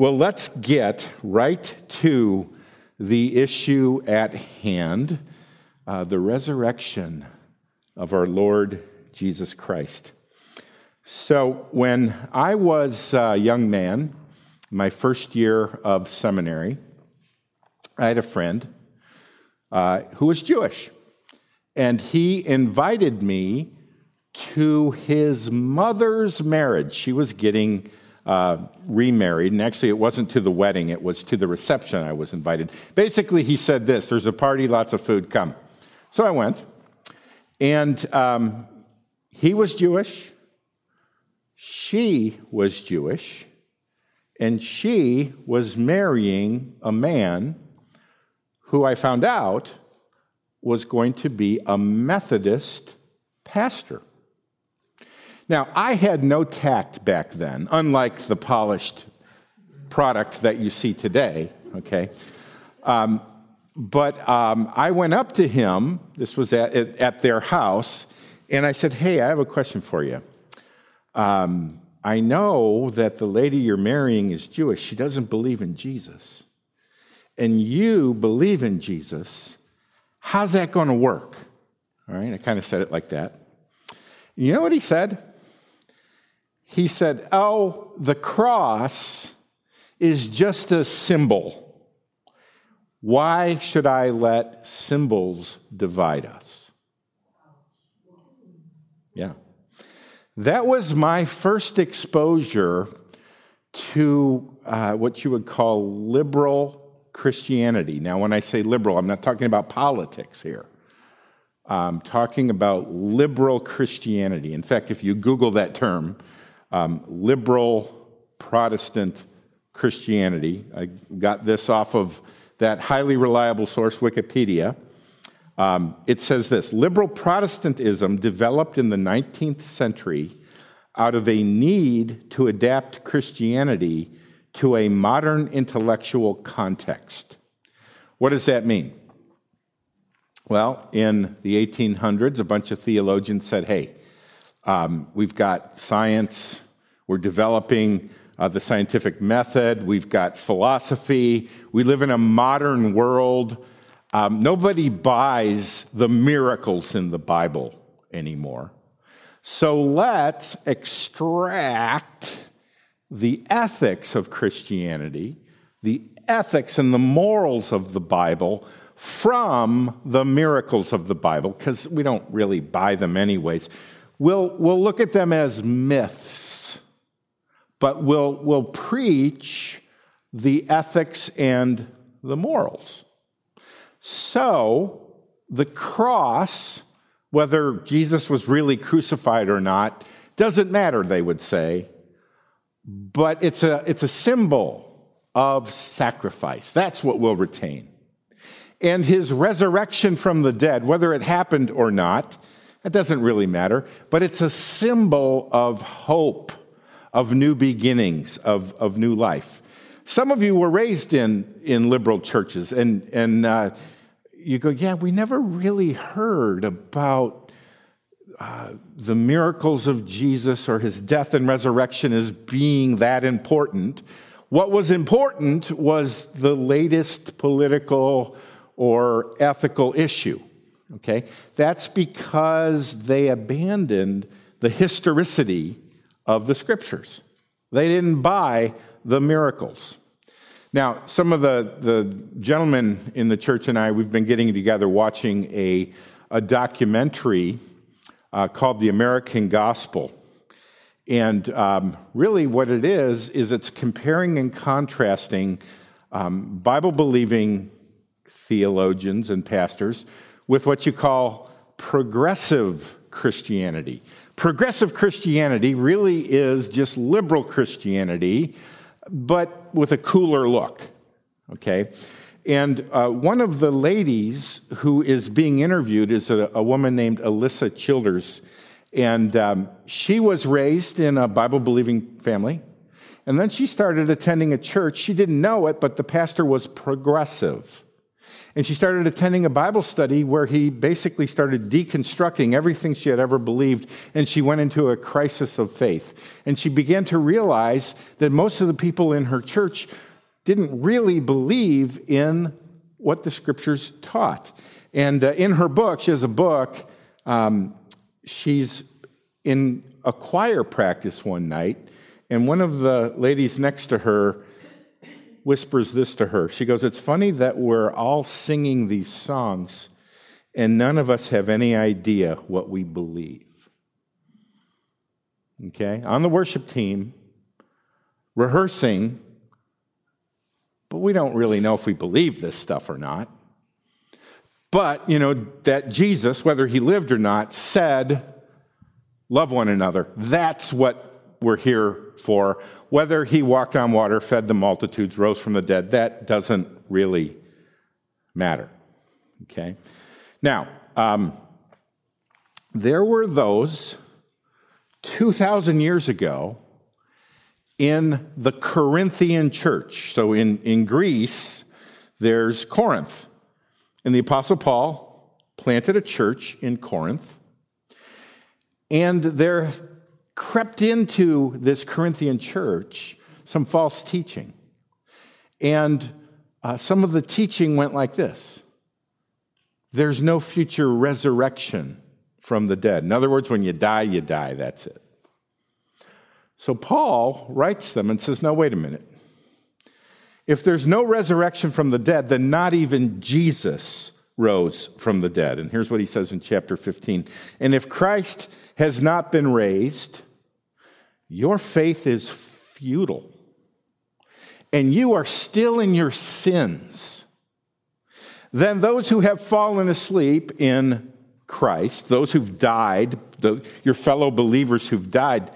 Well, let's get right to the issue at hand uh, the resurrection of our Lord Jesus Christ. So, when I was a young man, my first year of seminary, I had a friend uh, who was Jewish, and he invited me to his mother's marriage. She was getting uh, remarried, and actually, it wasn't to the wedding, it was to the reception I was invited. Basically, he said this there's a party, lots of food, come. So I went, and um, he was Jewish, she was Jewish, and she was marrying a man who I found out was going to be a Methodist pastor. Now, I had no tact back then, unlike the polished product that you see today, okay? Um, but um, I went up to him, this was at, at their house, and I said, Hey, I have a question for you. Um, I know that the lady you're marrying is Jewish. She doesn't believe in Jesus. And you believe in Jesus. How's that going to work? All right, I kind of said it like that. You know what he said? He said, Oh, the cross is just a symbol. Why should I let symbols divide us? Yeah. That was my first exposure to uh, what you would call liberal Christianity. Now, when I say liberal, I'm not talking about politics here. I'm talking about liberal Christianity. In fact, if you Google that term, um, liberal Protestant Christianity. I got this off of that highly reliable source, Wikipedia. Um, it says this Liberal Protestantism developed in the 19th century out of a need to adapt Christianity to a modern intellectual context. What does that mean? Well, in the 1800s, a bunch of theologians said, hey, um, we've got science, we're developing uh, the scientific method, we've got philosophy, we live in a modern world. Um, nobody buys the miracles in the Bible anymore. So let's extract the ethics of Christianity, the ethics and the morals of the Bible from the miracles of the Bible, because we don't really buy them anyways. We'll, we'll look at them as myths, but we'll, we'll preach the ethics and the morals. So, the cross, whether Jesus was really crucified or not, doesn't matter, they would say, but it's a, it's a symbol of sacrifice. That's what we'll retain. And his resurrection from the dead, whether it happened or not, it doesn't really matter, but it's a symbol of hope, of new beginnings, of, of new life. Some of you were raised in, in liberal churches, and, and uh, you go, yeah, we never really heard about uh, the miracles of Jesus or his death and resurrection as being that important. What was important was the latest political or ethical issue. Okay? That's because they abandoned the historicity of the scriptures. They didn't buy the miracles. Now, some of the, the gentlemen in the church and I, we've been getting together watching a, a documentary uh, called The American Gospel. And um, really, what it is, is it's comparing and contrasting um, Bible believing theologians and pastors with what you call progressive Christianity. Progressive Christianity really is just liberal Christianity, but with a cooler look, okay? And uh, one of the ladies who is being interviewed is a, a woman named Alisa Childers. And um, she was raised in a Bible believing family. And then she started attending a church. She didn't know it, but the pastor was progressive. And she started attending a Bible study where he basically started deconstructing everything she had ever believed, and she went into a crisis of faith. And she began to realize that most of the people in her church didn't really believe in what the scriptures taught. And uh, in her book, she has a book, um, she's in a choir practice one night, and one of the ladies next to her whispers this to her. She goes, It's funny that we're all singing these songs and none of us have any idea what we believe. Okay? On the worship team, rehearsing, but we don't really know if we believe this stuff or not. But, you know, that Jesus, whether he lived or not, said, Love one another. That's what we're here for. Whether he walked on water, fed the multitudes, rose from the dead, that doesn't really matter. Okay? Now, um, there were those 2,000 years ago in the Corinthian church. So in, in Greece, there's Corinth. And the Apostle Paul planted a church in Corinth. And there crept into this Corinthian church some false teaching. And uh, some of the teaching went like this There's no future resurrection from the dead. In other words, when you die, you die. That's it. So Paul writes them and says, No, wait a minute. If there's no resurrection from the dead, then not even Jesus rose from the dead. And here's what he says in chapter 15. And if Christ has not been raised, your faith is futile and you are still in your sins, then those who have fallen asleep in Christ, those who've died, the, your fellow believers who've died,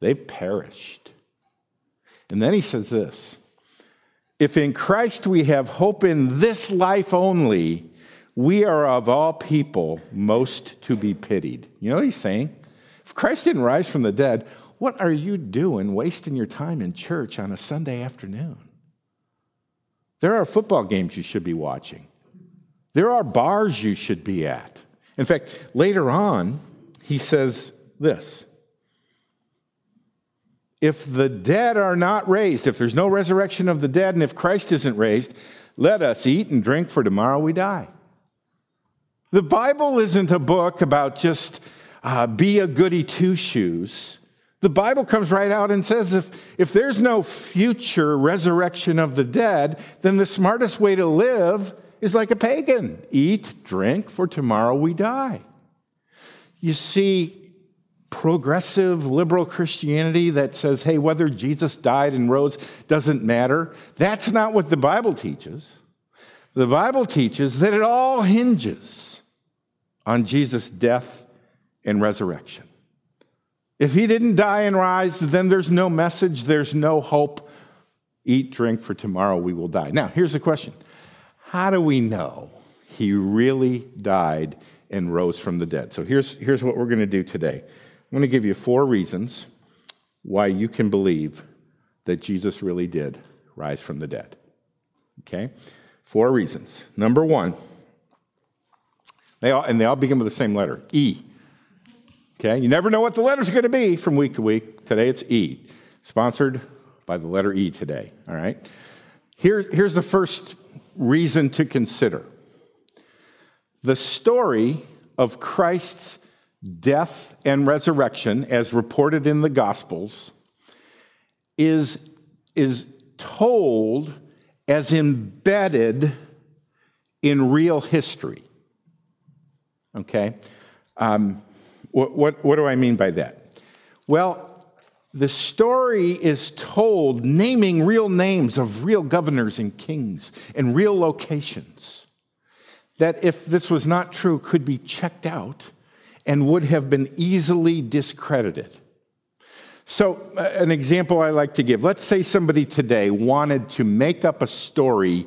they've perished. And then he says this If in Christ we have hope in this life only, we are of all people most to be pitied. You know what he's saying? Christ didn't rise from the dead, what are you doing wasting your time in church on a Sunday afternoon? There are football games you should be watching. There are bars you should be at. In fact, later on, he says this If the dead are not raised, if there's no resurrection of the dead, and if Christ isn't raised, let us eat and drink, for tomorrow we die. The Bible isn't a book about just uh, be a goody two shoes. The Bible comes right out and says if, if there's no future resurrection of the dead, then the smartest way to live is like a pagan eat, drink, for tomorrow we die. You see, progressive liberal Christianity that says, hey, whether Jesus died and rose doesn't matter, that's not what the Bible teaches. The Bible teaches that it all hinges on Jesus' death and resurrection. If he didn't die and rise, then there's no message, there's no hope. Eat, drink, for tomorrow we will die. Now, here's the question How do we know he really died and rose from the dead? So here's, here's what we're going to do today. I'm going to give you four reasons why you can believe that Jesus really did rise from the dead. Okay? Four reasons. Number one, they all, and they all begin with the same letter E. Okay, you never know what the letters are going to be from week to week. Today it's E, sponsored by the letter E today. All right. Here, here's the first reason to consider the story of Christ's death and resurrection, as reported in the Gospels, is, is told as embedded in real history. Okay? Um, what, what, what do I mean by that? Well, the story is told naming real names of real governors and kings and real locations that, if this was not true, could be checked out and would have been easily discredited. So, uh, an example I like to give let's say somebody today wanted to make up a story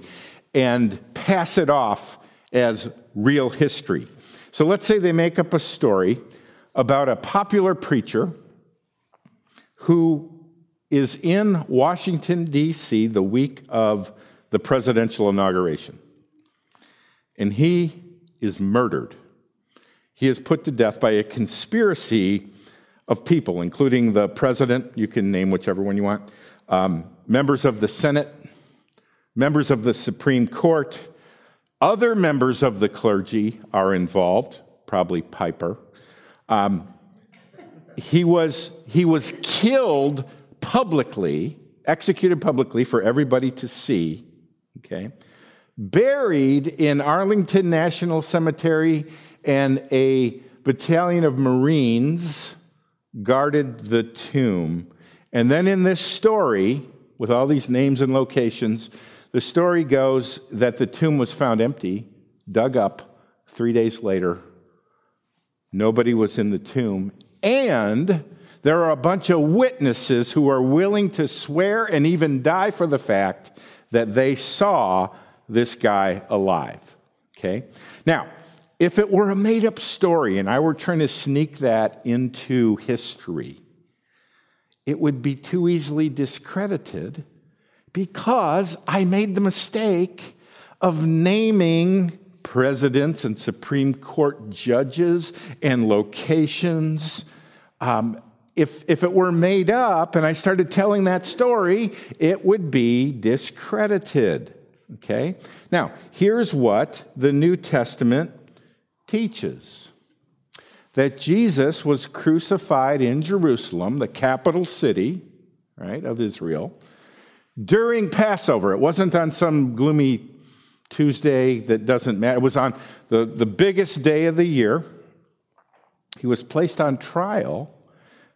and pass it off as real history. So, let's say they make up a story about a popular preacher who is in Washington, D.C. the week of the presidential inauguration. and he is murdered. He is put to death by a conspiracy of people, including the president, you can name whichever one you want, um, members of the Senate, members of the Supreme Court, other members of the clergy are involved, probably Piper. Um, he, was, he was killed publicly, executed publicly for everybody to see, okay? Buried in Arlington National Cemetery, and a battalion of Marines guarded the tomb. And then in this story, with all these names and locations, the story goes that the tomb was found empty, dug up three days later. Nobody was in the tomb. And there are a bunch of witnesses who are willing to swear and even die for the fact that they saw this guy alive. Okay? Now, if it were a made up story and I were trying to sneak that into history, it would be too easily discredited because I made the mistake of naming presidents and Supreme Court judges and locations. Um, if, if it were made up and I started telling that story, it would be discredited. Okay? Now, here's what the New Testament teaches that Jesus was crucified in Jerusalem, the capital city, right, of Israel during Passover. It wasn't on some gloomy Tuesday that doesn't matter. It was on the, the biggest day of the year. He was placed on trial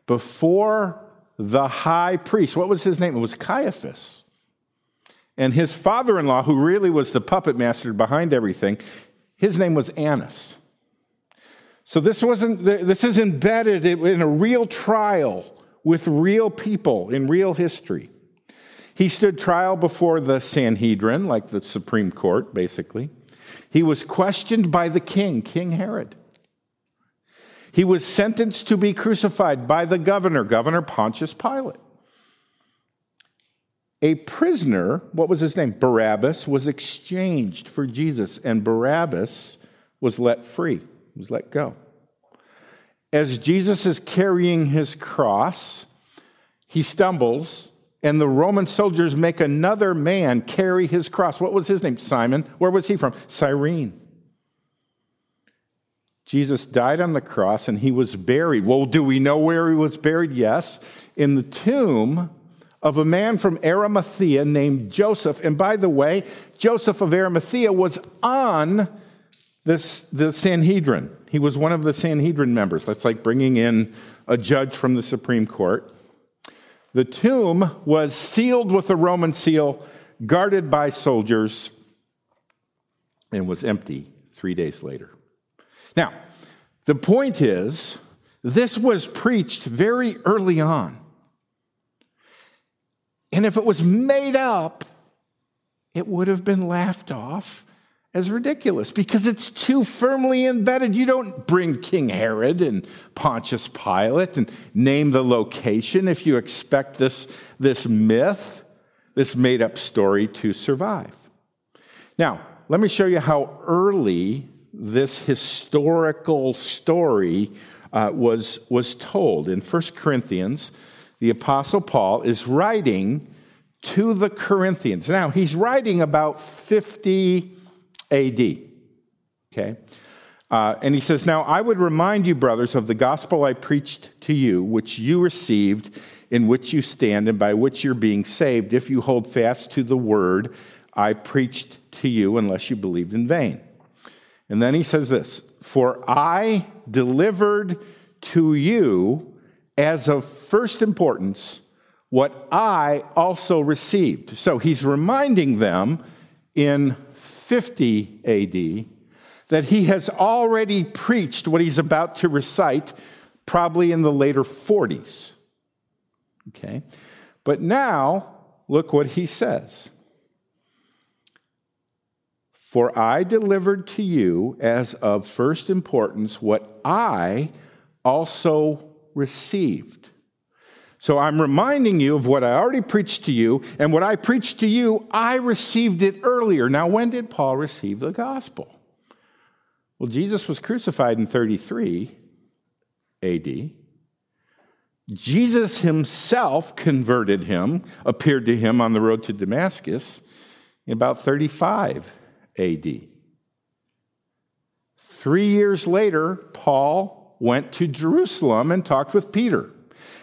before the high priest. What was his name? It was Caiaphas. And his father in law, who really was the puppet master behind everything, his name was Annas. So this wasn't, this is embedded in a real trial with real people in real history. He stood trial before the Sanhedrin, like the Supreme Court, basically. He was questioned by the king, King Herod. He was sentenced to be crucified by the governor, Governor Pontius Pilate. A prisoner, what was his name? Barabbas, was exchanged for Jesus, and Barabbas was let free, was let go. As Jesus is carrying his cross, he stumbles and the Roman soldiers make another man carry his cross. What was his name? Simon. Where was he from? Cyrene. Jesus died on the cross and he was buried. Well, do we know where he was buried? Yes, in the tomb of a man from Arimathea named Joseph. And by the way, Joseph of Arimathea was on this, the Sanhedrin. He was one of the Sanhedrin members. That's like bringing in a judge from the Supreme Court. The tomb was sealed with a Roman seal, guarded by soldiers, and was empty three days later. Now, the point is, this was preached very early on. And if it was made up, it would have been laughed off as ridiculous because it's too firmly embedded. You don't bring King Herod and Pontius Pilate and name the location if you expect this, this myth, this made up story to survive. Now, let me show you how early this historical story uh, was, was told. In 1 Corinthians, the Apostle Paul is writing to the Corinthians. Now, he's writing about 50 AD. Okay? Uh, and he says, Now I would remind you, brothers, of the gospel I preached to you, which you received, in which you stand, and by which you're being saved, if you hold fast to the word I preached to you, unless you believed in vain. And then he says this For I delivered to you as of first importance what I also received. So he's reminding them in 50 AD that he has already preached what he's about to recite, probably in the later 40s. Okay? But now, look what he says. For I delivered to you as of first importance what I also received. So I'm reminding you of what I already preached to you, and what I preached to you, I received it earlier. Now, when did Paul receive the gospel? Well, Jesus was crucified in 33 AD. Jesus himself converted him, appeared to him on the road to Damascus in about 35 AD. Three years later, Paul went to Jerusalem and talked with Peter.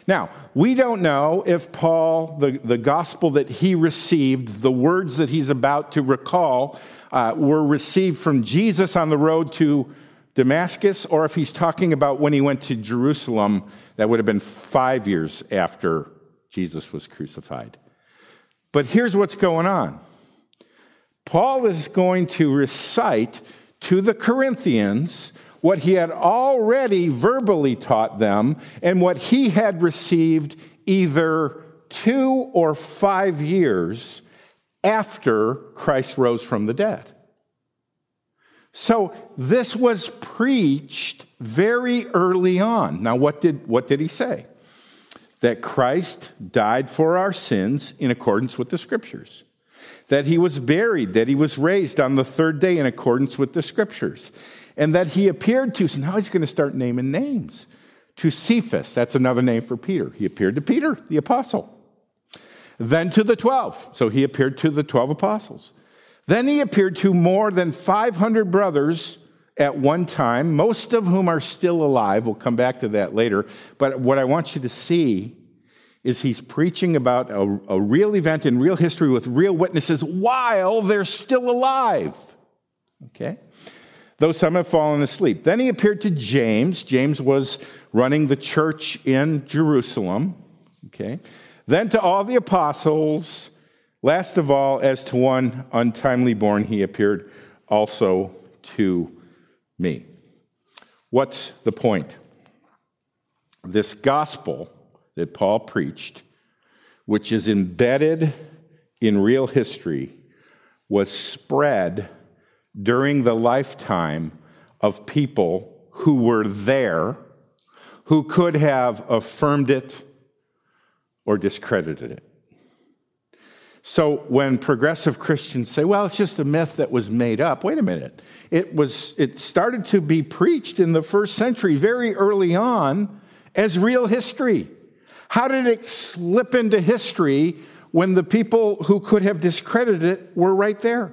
Now, we don't know if Paul, the, the gospel that he received, the words that he's about to recall, uh, were received from Jesus on the road to Damascus, or if he's talking about when he went to Jerusalem, that would have been five years after Jesus was crucified. But here's what's going on Paul is going to recite to the Corinthians what he had already verbally taught them and what he had received either two or five years after Christ rose from the dead. So this was preached very early on. Now, what did, what did he say? That Christ died for our sins in accordance with the scriptures, that he was buried, that he was raised on the third day in accordance with the scriptures, and that he appeared to, so now he's going to start naming names. To Cephas, that's another name for Peter. He appeared to Peter, the apostle. Then to the 12. So he appeared to the 12 apostles. Then he appeared to more than 500 brothers at one time, most of whom are still alive. We'll come back to that later. But what I want you to see is he's preaching about a, a real event in real history with real witnesses while they're still alive. Okay? Though some have fallen asleep. Then he appeared to James. James was running the church in Jerusalem. Okay? Then to all the apostles. Last of all, as to one untimely born, he appeared also to me. What's the point? This gospel that Paul preached, which is embedded in real history, was spread during the lifetime of people who were there, who could have affirmed it or discredited it. So when progressive Christians say, well, it's just a myth that was made up, wait a minute. It, was, it started to be preached in the first century very early on as real history. How did it slip into history when the people who could have discredited it were right there?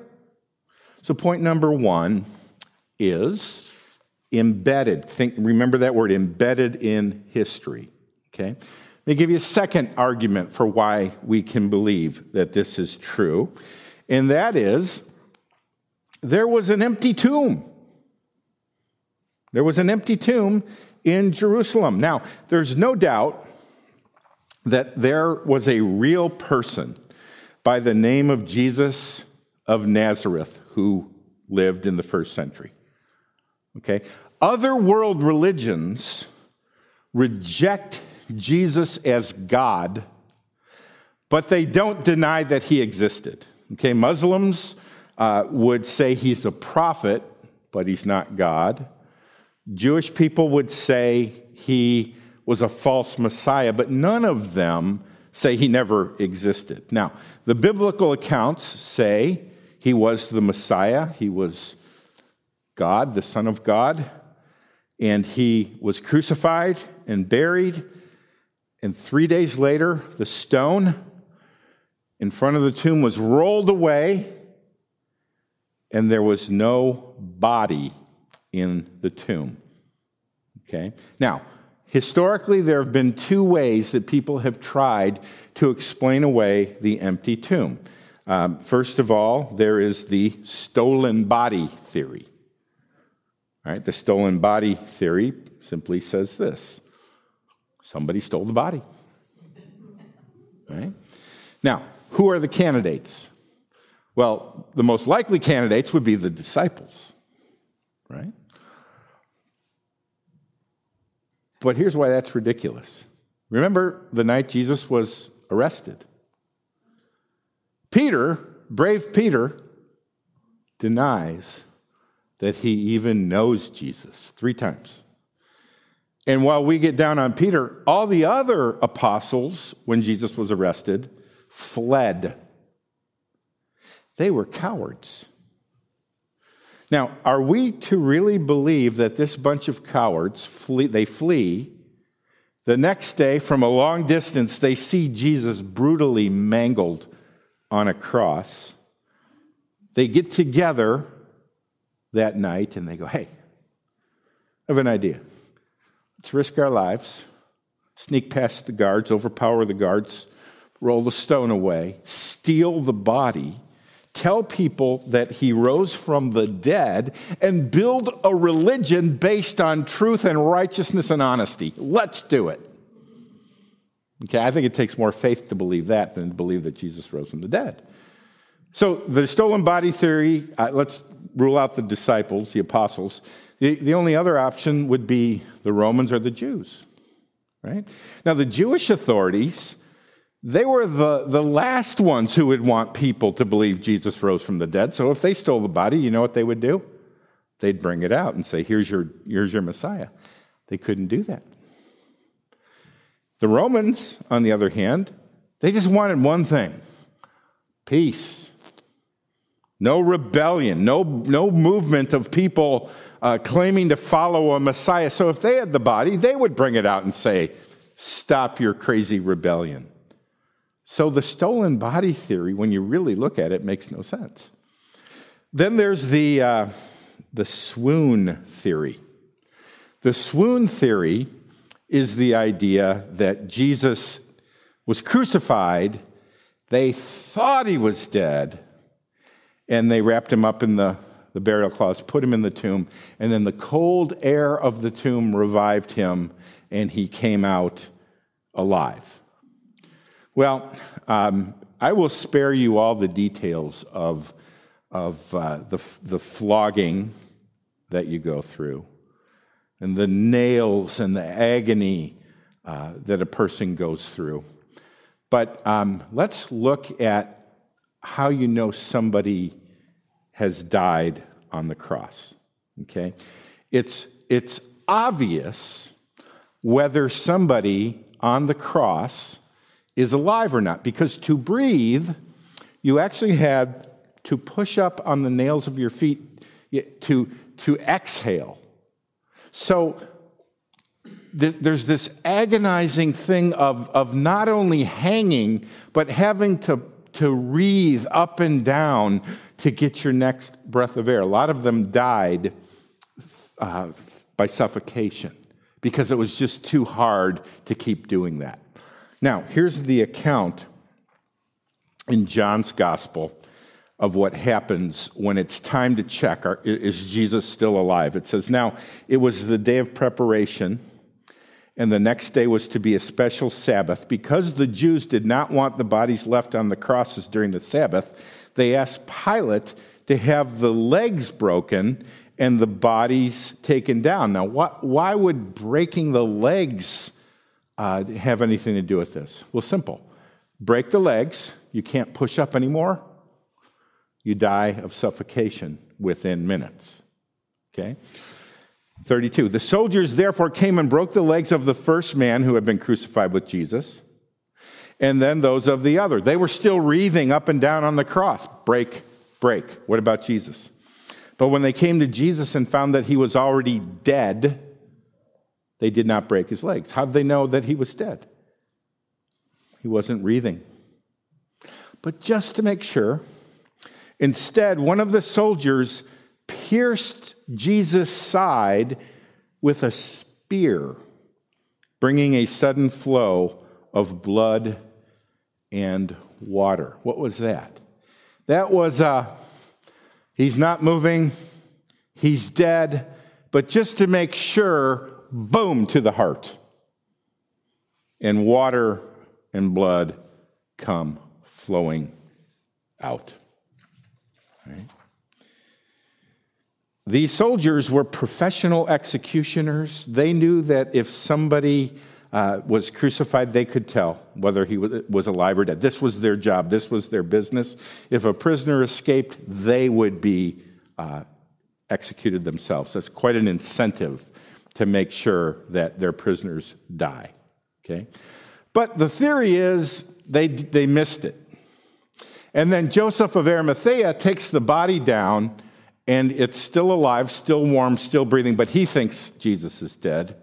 So, point number one is embedded. Think, remember that word, embedded in history. Okay? Let me give you a second argument for why we can believe that this is true, and that is there was an empty tomb. There was an empty tomb in Jerusalem. Now, there's no doubt that there was a real person by the name of Jesus of Nazareth who lived in the first century. Okay? Other world religions reject Jesus as God, but they don't deny that he existed. Okay, Muslims uh, would say he's a prophet, but he's not God. Jewish people would say he was a false Messiah, but none of them say he never existed. Now, the biblical accounts say he was the Messiah, he was God, the Son of God, and he was crucified and buried and three days later, the stone in front of the tomb was rolled away, and there was no body in the tomb. Okay? Now, historically, there have been two ways that people have tried to explain away the empty tomb. Um, first of all, there is the stolen body theory. All right, the stolen body theory simply says this Somebody stole the body. Right? Now, who are the candidates? Well, the most likely candidates would be the disciples, right? But here's why that's ridiculous. Remember the night Jesus was arrested? Peter, brave Peter, denies that he even knows Jesus three times. And while we get down on Peter, all the other apostles, when Jesus was arrested, fled. They were cowards. Now, are we to really believe that this bunch of cowards flee, they flee? The next day, from a long distance, they see Jesus brutally mangled on a cross. They get together that night and they go, Hey, I have an idea. Let's risk our lives, sneak past the guards, overpower the guards, roll the stone away, steal the body tell people that he rose from the dead, and build a religion based on truth and righteousness and honesty. Let's do it. Okay, I think it takes more faith to believe that than to believe that Jesus rose from the dead. So, the stolen body theory, uh, let's rule out the disciples, the apostles. The, the only other option would be the Romans or the Jews, right? Now, the Jewish authorities they were the, the last ones who would want people to believe Jesus rose from the dead. So if they stole the body, you know what they would do? They'd bring it out and say, Here's your, here's your Messiah. They couldn't do that. The Romans, on the other hand, they just wanted one thing peace. No rebellion, no, no movement of people uh, claiming to follow a Messiah. So if they had the body, they would bring it out and say, Stop your crazy rebellion. So the stolen body theory, when you really look at it, makes no sense. Then there's the, uh, the swoon theory. The swoon theory is the idea that Jesus was crucified, they thought he was dead, and they wrapped him up in the, the burial cloths, put him in the tomb, and then the cold air of the tomb revived him, and he came out alive. Well, um, I will spare you all the details of, of uh, the, the flogging that you go through and the nails and the agony uh, that a person goes through. But um, let's look at how you know somebody has died on the cross. Okay? It's, it's obvious whether somebody on the cross is alive or not. Because to breathe, you actually had to push up on the nails of your feet to, to exhale. So th- there's this agonizing thing of, of not only hanging, but having to, to wreathe up and down to get your next breath of air. A lot of them died uh, by suffocation because it was just too hard to keep doing that. Now, here's the account in John's gospel of what happens when it's time to check is Jesus still alive? It says, Now, it was the day of preparation, and the next day was to be a special Sabbath. Because the Jews did not want the bodies left on the crosses during the Sabbath, they asked Pilate to have the legs broken and the bodies taken down. Now, why would breaking the legs uh, have anything to do with this? Well, simple. Break the legs, you can't push up anymore, you die of suffocation within minutes. Okay? 32. The soldiers therefore came and broke the legs of the first man who had been crucified with Jesus, and then those of the other. They were still wreathing up and down on the cross. Break, break. What about Jesus? But when they came to Jesus and found that he was already dead, they did not break his legs. How did they know that he was dead? He wasn't breathing. But just to make sure, instead, one of the soldiers pierced Jesus' side with a spear, bringing a sudden flow of blood and water. What was that? That was, uh, he's not moving, he's dead, but just to make sure, boom, to the heart. And water and blood come flowing out. These soldiers were professional executioners. They knew that if somebody uh, was crucified, they could tell whether he was alive or dead. This was their job, this was their business. If a prisoner escaped, they would be uh, executed themselves. That's quite an incentive to make sure that their prisoners die. Okay? But the theory is they, they missed it. And then Joseph of Arimathea takes the body down and it's still alive, still warm, still breathing, but he thinks Jesus is dead.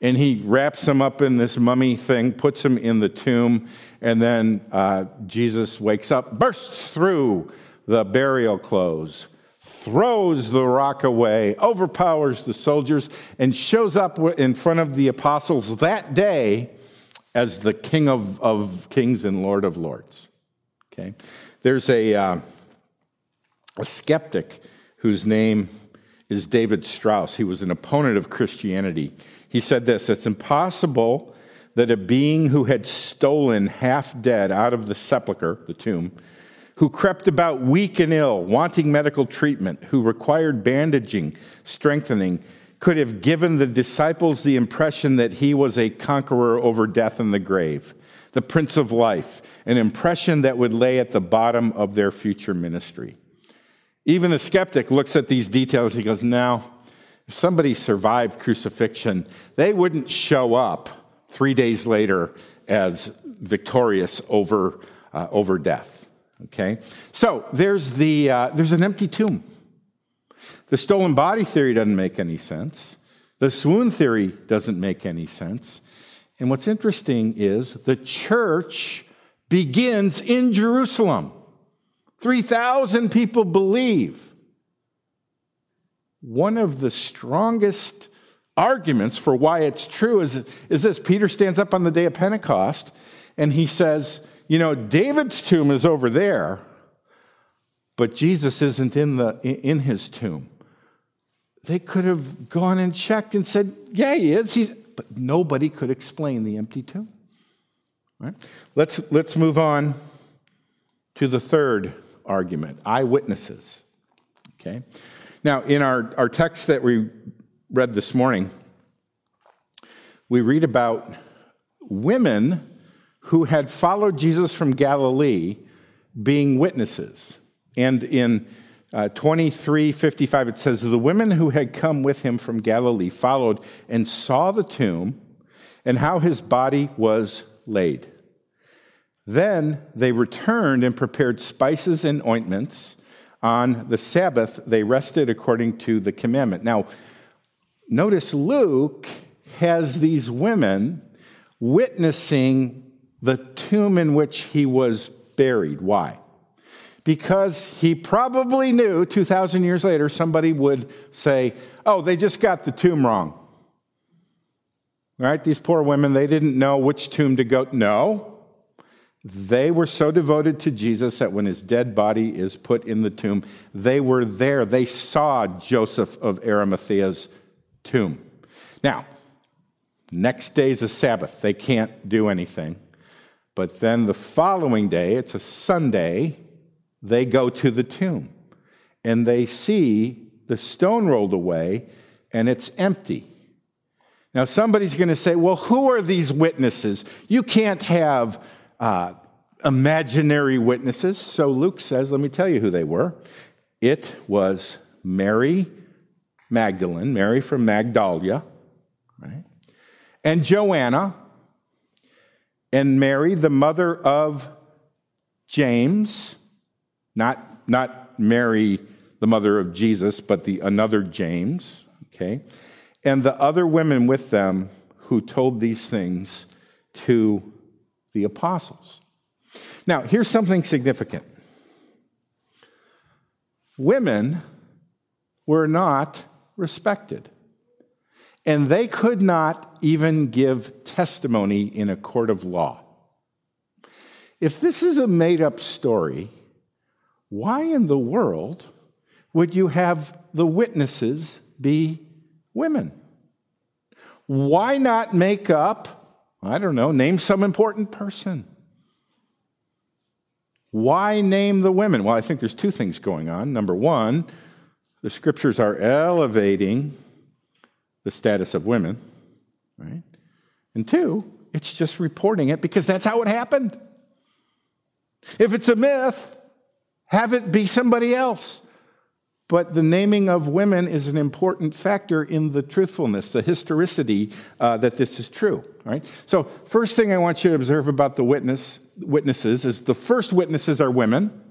And he wraps him up in this mummy thing, puts him in the tomb, and then uh, Jesus wakes up, bursts through the burial clothes, throws the rock away, overpowers the soldiers, and shows up in front of the apostles that day as the King of, of Kings and Lord of Lords. Okay? There's a, uh, a skeptic whose name is David Strauss. He was an opponent of Christianity. He said this It's impossible that a being who had stolen half dead out of the sepulchre, the tomb, who crept about weak and ill, wanting medical treatment, who required bandaging, strengthening, could have given the disciples the impression that he was a conqueror over death and the grave, the Prince of Life, an impression that would lay at the bottom of their future ministry. Even the skeptic looks at these details. He goes, Now, if somebody survived crucifixion, they wouldn't show up three days later as victorious over, uh, over death. Okay? So there's, the, uh, there's an empty tomb. The stolen body theory doesn't make any sense. The swoon theory doesn't make any sense. And what's interesting is the church begins in Jerusalem. 3,000 people believe. One of the strongest arguments for why it's true is, is this Peter stands up on the day of Pentecost and he says, you know, David's tomb is over there, but Jesus isn't in, the, in his tomb. They could have gone and checked and said, yeah, he is. He's, but nobody could explain the empty tomb. Let's, let's move on to the third argument eyewitnesses. Okay? Now, in our, our text that we read this morning, we read about women who had followed Jesus from Galilee being witnesses. And in uh, 2355, it says, The women who had come with him from Galilee followed and saw the tomb and how his body was laid. Then they returned and prepared spices and ointments. On the Sabbath, they rested according to the commandment. Now, notice Luke has these women witnessing the tomb in which he was buried. Why? Because he probably knew 2,000 years later somebody would say, Oh, they just got the tomb wrong. Right? These poor women, they didn't know which tomb to go. No. They were so devoted to Jesus that when his dead body is put in the tomb, they were there. They saw Joseph of Arimathea's tomb. Now, next day's a Sabbath. They can't do anything. But then the following day, it's a Sunday, they go to the tomb and they see the stone rolled away and it's empty. Now, somebody's going to say, well, who are these witnesses? You can't have uh, imaginary witnesses. So Luke says, let me tell you who they were. It was Mary Magdalene, Mary from Magdala, right? And Joanna, and Mary, the mother of James, not, not Mary, the mother of Jesus, but the another James, okay? And the other women with them who told these things to the apostles. Now, here's something significant. Women were not respected. And they could not even give testimony in a court of law. If this is a made up story, why in the world would you have the witnesses be women? Why not make up, I don't know, name some important person? Why name the women? Well, I think there's two things going on. Number one, the scriptures are elevating the status of women, right? And two, it's just reporting it because that's how it happened. If it's a myth, have it be somebody else. But the naming of women is an important factor in the truthfulness, the historicity uh, that this is true. Right. So, first thing I want you to observe about the witness witnesses is the first witnesses are women.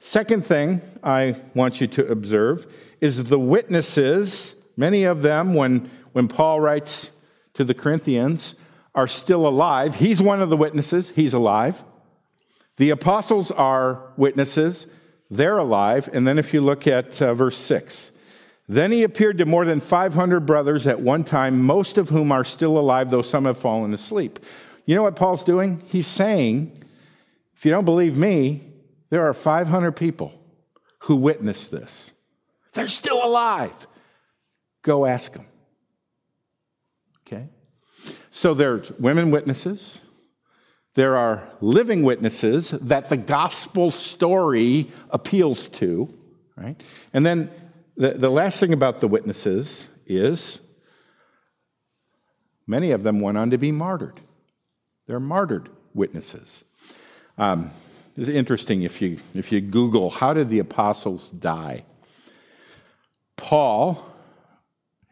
Second thing I want you to observe is the witnesses, many of them, when, when Paul writes to the Corinthians, are still alive. He's one of the witnesses, he's alive. The apostles are witnesses, they're alive. And then if you look at uh, verse 6, then he appeared to more than 500 brothers at one time, most of whom are still alive, though some have fallen asleep. You know what Paul's doing? He's saying, if you don't believe me, there are 500 people who witnessed this. They're still alive. Go ask them. Okay? So there's women witnesses. There are living witnesses that the gospel story appeals to, right? And then the, the last thing about the witnesses is many of them went on to be martyred. They're martyred witnesses. Um, it's interesting if you, if you Google, how did the apostles die? Paul,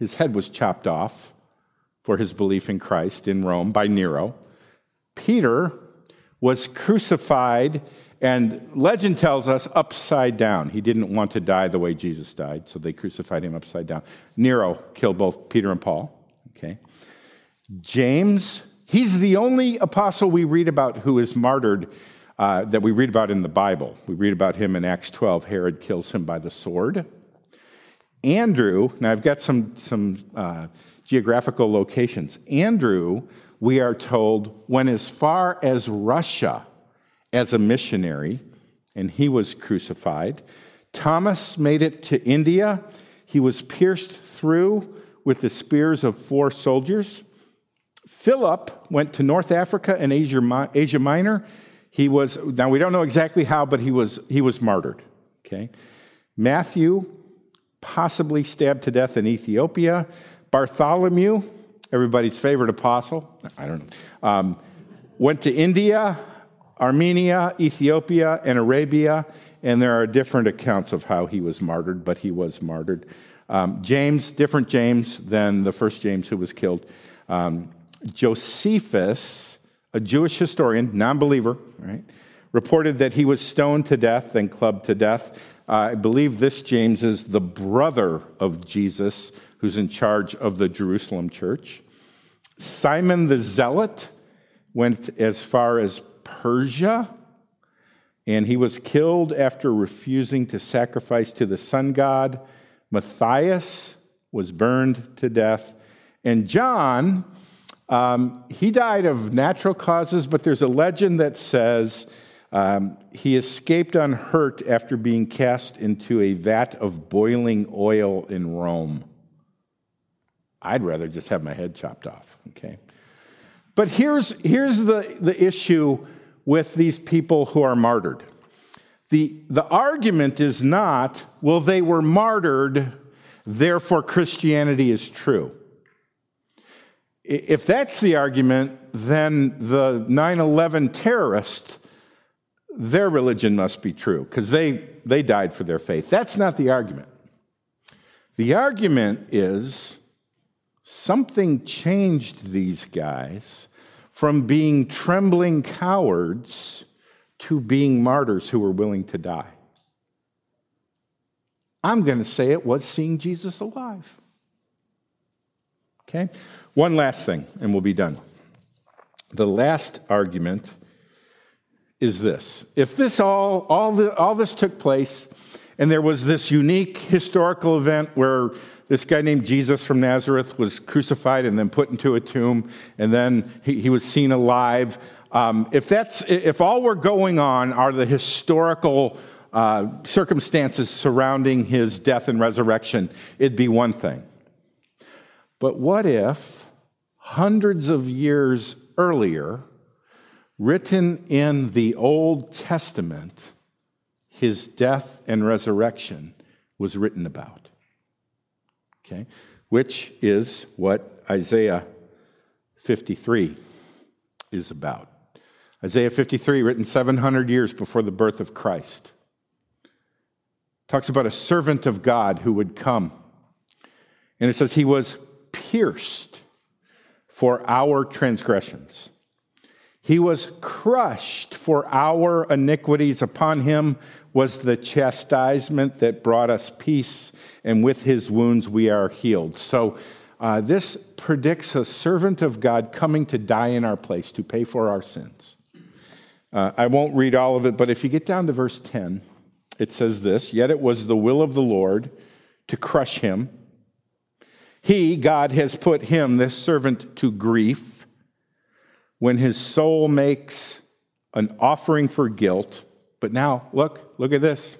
his head was chopped off for his belief in Christ in Rome by Nero. Peter was crucified, and legend tells us upside down. He didn't want to die the way Jesus died, so they crucified him upside down. Nero killed both Peter and Paul. Okay. James, he's the only apostle we read about who is martyred uh, that we read about in the Bible. We read about him in Acts 12. Herod kills him by the sword. Andrew, now I've got some, some uh, geographical locations. Andrew, we are told, went as far as Russia as a missionary, and he was crucified. Thomas made it to India. He was pierced through with the spears of four soldiers. Philip went to North Africa and Asia, Asia Minor. He was, now we don't know exactly how, but he was, he was martyred. Okay? Matthew, possibly stabbed to death in Ethiopia. Bartholomew, everybody's favorite apostle, I don't know, um, went to India, Armenia, Ethiopia, and Arabia, and there are different accounts of how he was martyred, but he was martyred. Um, James, different James than the first James who was killed. Um, Josephus, a Jewish historian, non believer, right, reported that he was stoned to death and clubbed to death. Uh, I believe this James is the brother of Jesus, who's in charge of the Jerusalem church. Simon the Zealot went as far as Persia, and he was killed after refusing to sacrifice to the sun god. Matthias was burned to death. And John, um, he died of natural causes, but there's a legend that says um, he escaped unhurt after being cast into a vat of boiling oil in Rome. I'd rather just have my head chopped off, okay? But here's, here's the, the issue with these people who are martyred. The, the argument is not, well, they were martyred, therefore Christianity is true. If that's the argument, then the 9 11 terrorists, their religion must be true because they, they died for their faith. That's not the argument. The argument is something changed these guys from being trembling cowards to being martyrs who were willing to die. I'm going to say it was seeing Jesus alive. Okay? One last thing, and we'll be done. The last argument is this. If this all, all, the, all this took place, and there was this unique historical event where this guy named Jesus from Nazareth was crucified and then put into a tomb, and then he, he was seen alive. Um, if that's if all we're going on are the historical uh, circumstances surrounding his death and resurrection, it'd be one thing. But what if hundreds of years earlier, written in the Old Testament, his death and resurrection was written about. Okay? Which is what Isaiah 53 is about. Isaiah 53, written 700 years before the birth of Christ, talks about a servant of God who would come. And it says, He was pierced for our transgressions. He was crushed for our iniquities. Upon him was the chastisement that brought us peace, and with his wounds we are healed. So, uh, this predicts a servant of God coming to die in our place to pay for our sins. Uh, I won't read all of it, but if you get down to verse 10, it says this Yet it was the will of the Lord to crush him. He, God, has put him, this servant, to grief when his soul makes an offering for guilt. But now, look, look at this.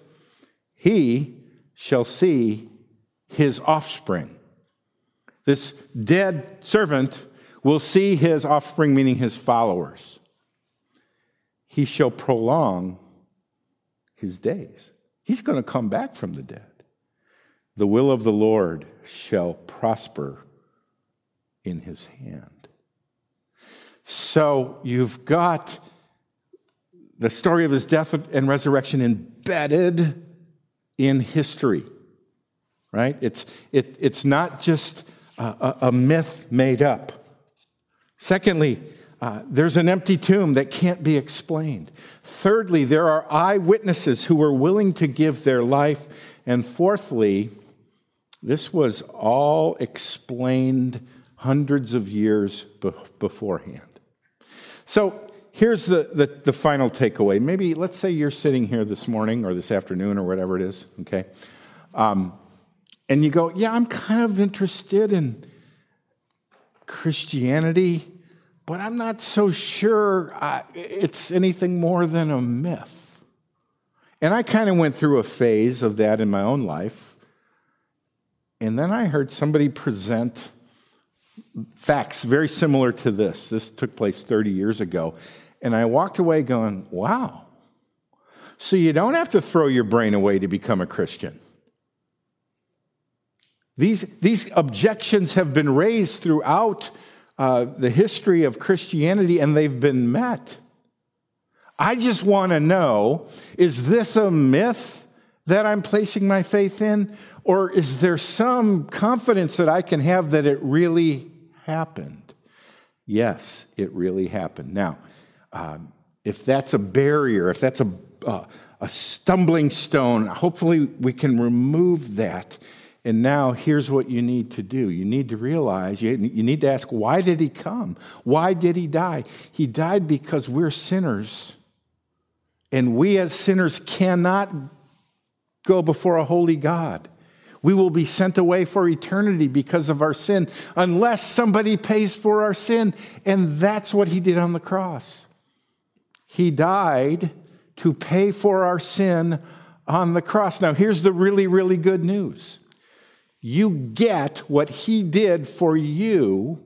He shall see his offspring. This dead servant will see his offspring, meaning his followers. He shall prolong his days. He's going to come back from the dead. The will of the Lord shall prosper in his hand. So you've got the story of his death and resurrection embedded in history, right? It's, it, it's not just a, a myth made up. Secondly, uh, there's an empty tomb that can't be explained. Thirdly, there are eyewitnesses who were willing to give their life. And fourthly, this was all explained hundreds of years be- beforehand. So here's the, the, the, final takeaway. Maybe let's say you're sitting here this morning or this afternoon or whatever it is, okay? Um, and you go, Yeah, I'm kind of interested in Christianity, but I'm not so sure I, it's anything more than a myth. And I kind of went through a phase of that in my own life. And then I heard somebody present facts very similar to this. This took place 30 years ago. And I walked away going, wow. So you don't have to throw your brain away to become a Christian. These, these objections have been raised throughout uh, the history of Christianity and they've been met. I just want to know is this a myth that I'm placing my faith in? Or is there some confidence that I can have that it really happened? Yes, it really happened. Now, um, if that's a barrier, if that's a, uh, a stumbling stone, hopefully we can remove that and now here's what you need to do. You need to realize, you, you need to ask, why did he come? Why did he die? He died because we're sinners. And we as sinners cannot go before a holy God. We will be sent away for eternity because of our sin unless somebody pays for our sin. And that's what he did on the cross. He died to pay for our sin on the cross. Now, here's the really, really good news you get what he did for you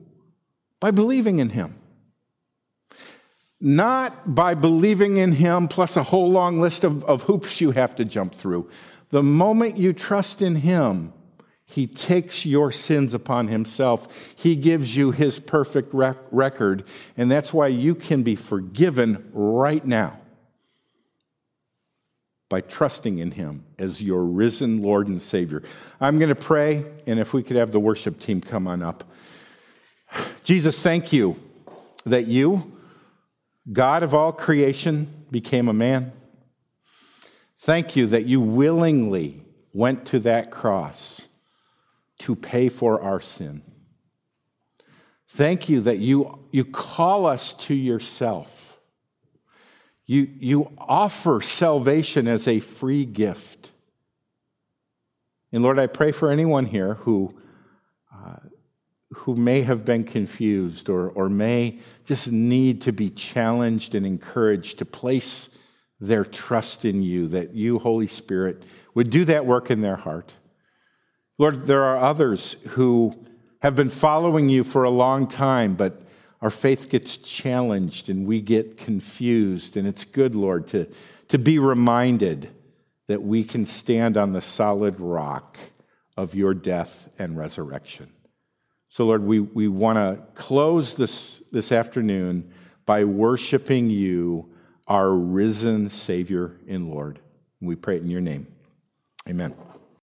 by believing in him. Not by believing in him plus a whole long list of, of hoops you have to jump through. The moment you trust in him, he takes your sins upon himself. He gives you his perfect rec- record, and that's why you can be forgiven right now by trusting in Him as your risen Lord and Savior. I'm going to pray, and if we could have the worship team come on up. Jesus, thank you that you, God of all creation, became a man. Thank you that you willingly went to that cross to pay for our sin. Thank you that you, you call us to yourself you, you offer salvation as a free gift. And Lord, I pray for anyone here who, uh, who may have been confused or, or may just need to be challenged and encouraged to place their trust in you, that you, Holy Spirit, would do that work in their heart. Lord, there are others who have been following you for a long time, but our faith gets challenged and we get confused. And it's good, Lord, to, to be reminded that we can stand on the solid rock of your death and resurrection. So, Lord, we, we want to close this, this afternoon by worshiping you, our risen Savior and Lord. And we pray it in your name. Amen.